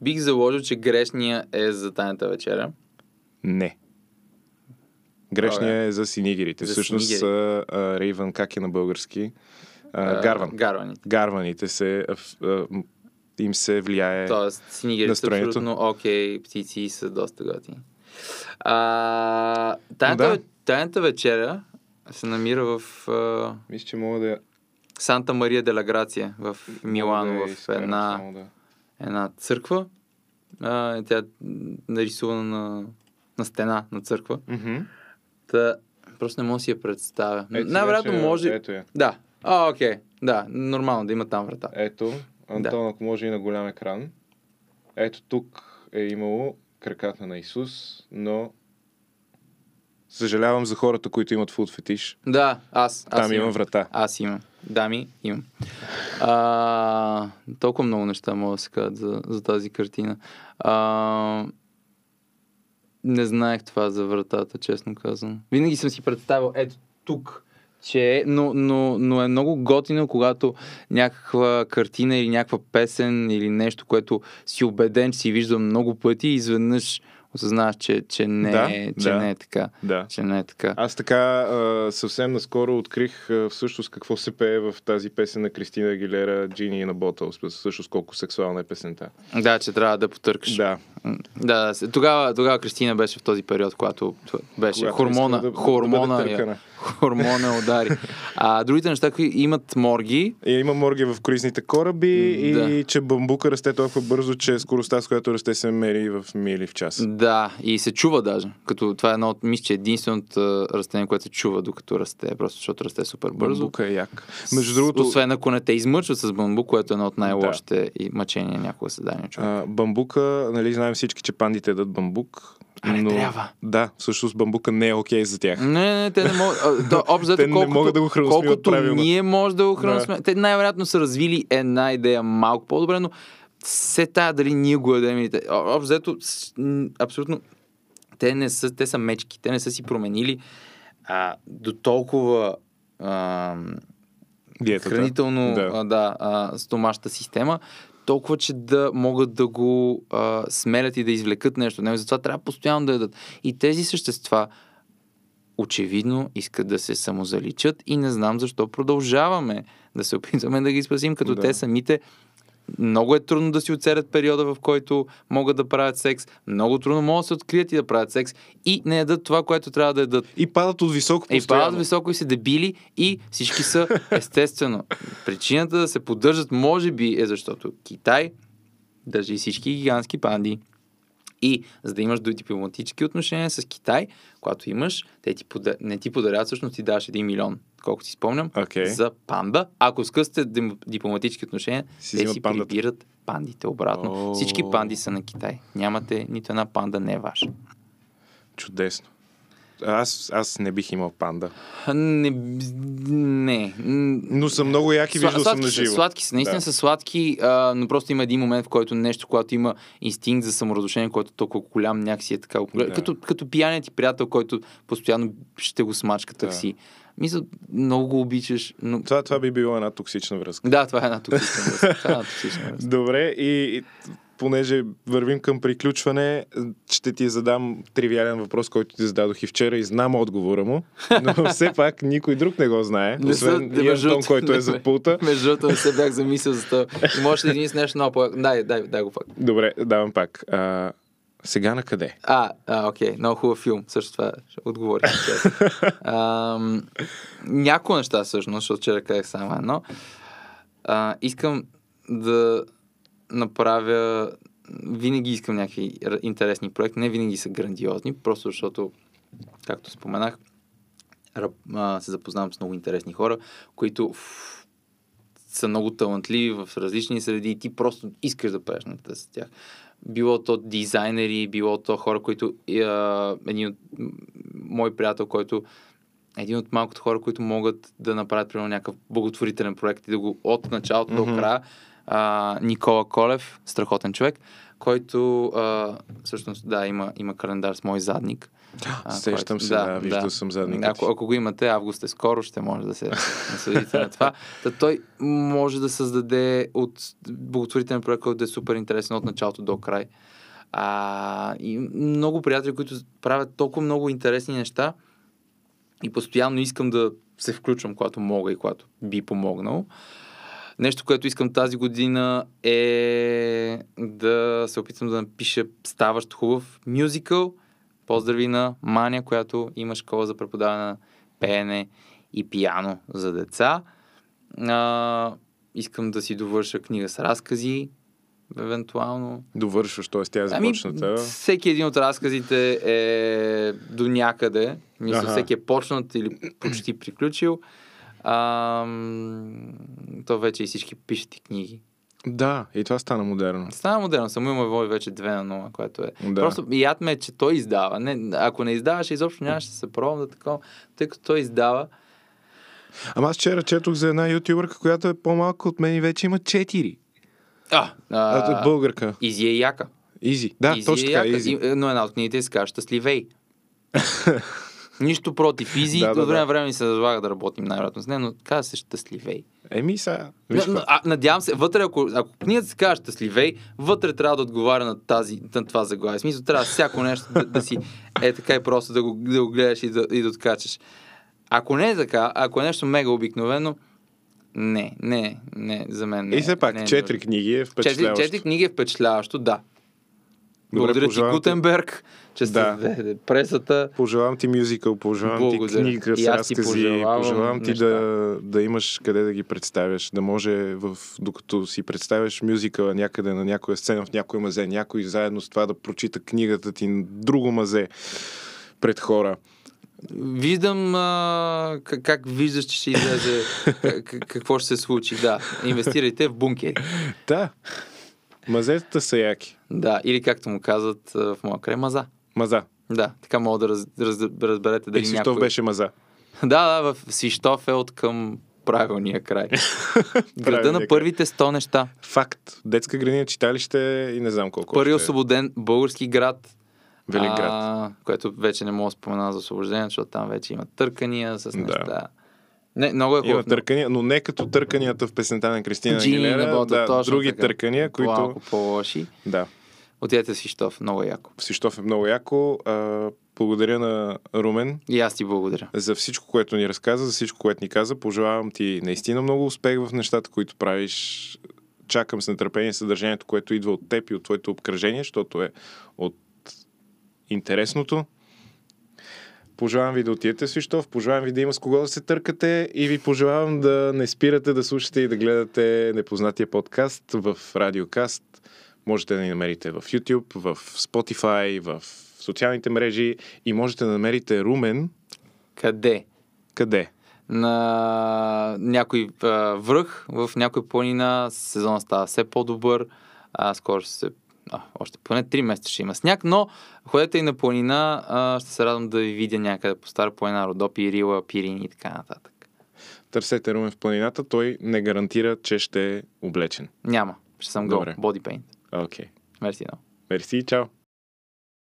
Бих заложил, че грешния е за тайната вечеря. Не. Грешния Добре. е за синигерите. За Всъщност синигери. рейвън, как е на български? А, гарван. Гарваните. Гарваните се, а, им се влияе. Тоест, синигерите са настроението. абсолютно окей, птици са доста готини. А, тайната, Да. тайната вечеря се намира в а, Мисля, че мога да... Санта Мария де ла Грация в Милано, да в една, да- една църква. А, тя е нарисувана на, на стена на църква. Мгм. Та, просто не мога да си я представя. Ето Най-вероятно може... Ето я. Да. А, окей. Да, нормално да има там врата. Ето, Антон, ако може и на голям екран. Ето тук е имало краката на Исус, но съжалявам за хората, които имат фуд фетиш. Да, аз. аз Там има имам. врата. Аз имам. Дами, имам. А, толкова много неща мога да се кажат за, за тази картина. А, не знаех това за вратата, честно казвам. Винаги съм си представил ето тук, че е, но, но, но е много готино, когато някаква картина или някаква песен или нещо, което си убеден, че си виждал много пъти и изведнъж осъзнаваш, че, че, не, Да, е, че да. не е така. Да. Че не е така. Аз така а, съвсем наскоро открих а, всъщност какво се пее в тази песен на Кристина Агилера Джини на Ботълс. Всъщност колко сексуална е песента. Да, че трябва да потъркаш. Да. Да, да, се- тогава, тогава Кристина беше в този период, когато беше Когато хормона, да- да хормона, търкана. хормона удари. А другите неща, които имат морги, И има морги в круизните кораби да. и че бамбука расте толкова бързо, че скоростта, с която расте, се мери в мили в час. да, и се чува даже. Като това е едно от, мисля, че единственото а, растение, което се чува докато расте, просто защото расте супер бързо. Бамбука е як. Между другото, Освен ако не те измъчват с бамбук, което е едно от най-лошите и мъчения някога създадени от човек. А, бамбука, нали, знаем всички, че пандите ядат бамбук. А, не но... трябва. Да, всъщност бамбука не е окей за тях. Не, не, те не могат. а, то, Общо, Те взето, не колкото, могат да го храносмилат колкото правилно. ние може да го Да. храносмилят. Те най-вероятно са развили една идея малко по-добре, но се тая дали ние го ядем или те. М, абсолютно те не са, те са мечки, те не са си променили а, до толкова а, Диетата. хранително Да. да. А, да, а, стомашната система, толкова, че да могат да го а, смелят и да извлекат нещо. от него. Затова трябва постоянно да ядат. И тези същества очевидно искат да се самозаличат и не знам защо продължаваме да се опитваме да ги спасим, като Да. те самите много е трудно да си оцелят периода, в който могат да правят секс. Много трудно могат да се открият и да правят секс. И не ядат това, което трябва да ядат. И падат от високо И постоянно. падат високо и са дебили и всички са естествено. Причината да се поддържат, може би, е защото Китай държи всички гигантски панди. И за да имаш до дипломатически отношения с Китай, когато имаш, те ти пода... не ти подаряват, всъщност ти даваш 1 милион, колко си спомням, Окей. за панда. Ако скъсте дим- дипломатически отношения, Си те си пандата. прибират пандите обратно. О. Всички панди са на Китай. Нямате нито една панда, не е ваша. Чудесно. Аз, аз не бих имал панда. Не. не. Но съм много як и Сла- виждал съм на са, живо. сладки са, наистина Да. са сладки, а, но просто има един момент, в който нещо, когато има инстинкт за саморазрушение, който е толкова голям, някакси е така. Да. Като, като пияният ти приятел, който постоянно ще го смачка Да. такси. Мисля, много го обичаш, но... Това, това би било една токсична връзка. Да, това е една токсична връзка. Това е една токсична връзка. Добре, и, и понеже вървим към приключване, ще ти задам тривиален въпрос, който ти зададох и вчера и знам отговора му, но все пак никой друг не го знае, Не са- освен и между Антон, който е зад пулта. Между другото, не се бях замислил за това. И можеш да измислиш нещо много по Дай, дай, дай го пак. Добре, давам пак. А, сега на къде? А, а, окей, много хубав филм. Също това ще отговори. Ам, Няколко неща всъщност, защото вчера казах само едно. Искам да направя... Винаги искам някакви интересни проекти. Не винаги са грандиозни, просто защото, както споменах, се запознавам с много интересни хора, които ф, са много талантливи в различни среди и ти просто искаш да правиш нещата с тях. Било то дизайнери, било то хора, които... А, един от мой приятел, който един от малкото хора, които могат да направят, примерно, някакъв благотворителен проект и да го от началото Мгм. до края. А, Никола Колев, страхотен човек, който а, всъщност, да, има, има календар с мой задник. А, Сещам който- се, да, виждал съм задника Ако, ако го имате, август е скоро, ще може да се насладите на това. Та той може да създаде от благотворителен проект, който е супер интересен от началото до край. А, и много приятели, които правят толкова много интересни неща и постоянно искам да се включвам, когато мога и когато би помогнал. Нещо, което искам тази година е да се опитам да напиша ставащ хубав мюзикъл. Поздрави на Маня, която има школа за преподаване на пеене и пияно за деца. А, искам да си довърша книга с разкази, евентуално. Довършваш, т.е. тя е Ами, започната. всеки един от разказите е до някъде. Мисля, Аха. всеки е почнат или почти приключил. А, то вече и всички пишат и книги. Да, и това стана модерно. Става модерно, само има вой вече 2 на 0, което е. Да. Просто яд ме е, че той издава. Не, ако не издаваше, изобщо нямаше да се пробвам да такова, тъй като той издава. Ама аз вчера четох за една ютубърка, която е по-малка от мен и вече има 4. А, А, а, българка. Изи е яка. Изи. Да, Изи точно е така. Изи. Но една от книгите се казва Щастливей. Нищо против Изи. Да, Да, От време да. на време ми се залага да работим най-вероятно с нея, но казва се Щастливей. Еми сега. Виж какво. а, надявам се, вътре, ако, ако книгата се казва Щастливей, вътре трябва да отговаря на, тази, на това заглавие. В смисъл, трябва всяко нещо да, да си е така и просто да го, да го гледаш и да, и да откачаш. Ако не е така, ако е нещо мега обикновено, не, не, не, за мен не. И все пак, не е четири книги е Четири, впечатляващо. четири книги е впечатляващо, да. Добре, Благодаря ти, пожелавам ти- Гутенберг, че Да. сте пресата. Пожелавам ти мюзикъл, пожелавам Благодаря. ти книга с разкази, пожелавам пожелавам ти неща. да, да имаш къде да ги представяш, да може в, докато си представяш мюзикъла някъде на някоя сцена в някой мазе, някой заедно с това да прочита книгата ти на друго мазе пред хора. Виждам а, как, как виждаш, че ще излезе, как, какво ще се случи. Да, инвестирайте в бункери. Да, мазетата са яки. Да, или както му казват в моя край, маза. Маза. Да, така мога да раз, раз, разберете Дали дали си някой... беше маза. Да, да, в Свищов е от към правилния край. Града на първите 100 неща. Факт. Детска градина, читалище и не знам колко. Първи е. освободен български град Велинград. А, което вече не мога да спомена за освобождение, защото там вече има търкания с Да. неща. Не, много е Има хубаво. търкания, но не като търканията в песента на Кристина Джини Агилера, да, точно други така. търкания, които... Малко по-лоши. Да, Отидете си Штоф, много яко. Сищов е много яко. А, благодаря на Румен И аз ти благодаря. за всичко, което ни разказа, за всичко, което ни каза. Пожелавам ти наистина много успех в нещата, които правиш. Чакам с нетърпение съдържанието, което идва от теб и от твоето обкръжение, защото е от интересното. Пожелавам ви да отидете в Свищов, пожелавам ви да има с кого да се търкате и ви пожелавам да не спирате да слушате и да гледате непознатия подкаст в Радиокаст. Можете да ни намерите в YouTube, в Spotify, в социалните мрежи и можете да намерите Румен. Къде? Къде? на някой а, връх в някой планина. Сезона става все по-добър. А, скоро ще се... А, още поне 3 месеца ще има сняг, но ходете и на планина. А, ще се радвам да ви видя някъде по стара планина, Родопи, Рила, Пирини и така нататък. Търсете Румен в планината, той не гарантира, че ще е облечен. Няма. Ще съм гол. Добре. Боди пейнт. Окей. Okay. Мерси много. Мерси, чао.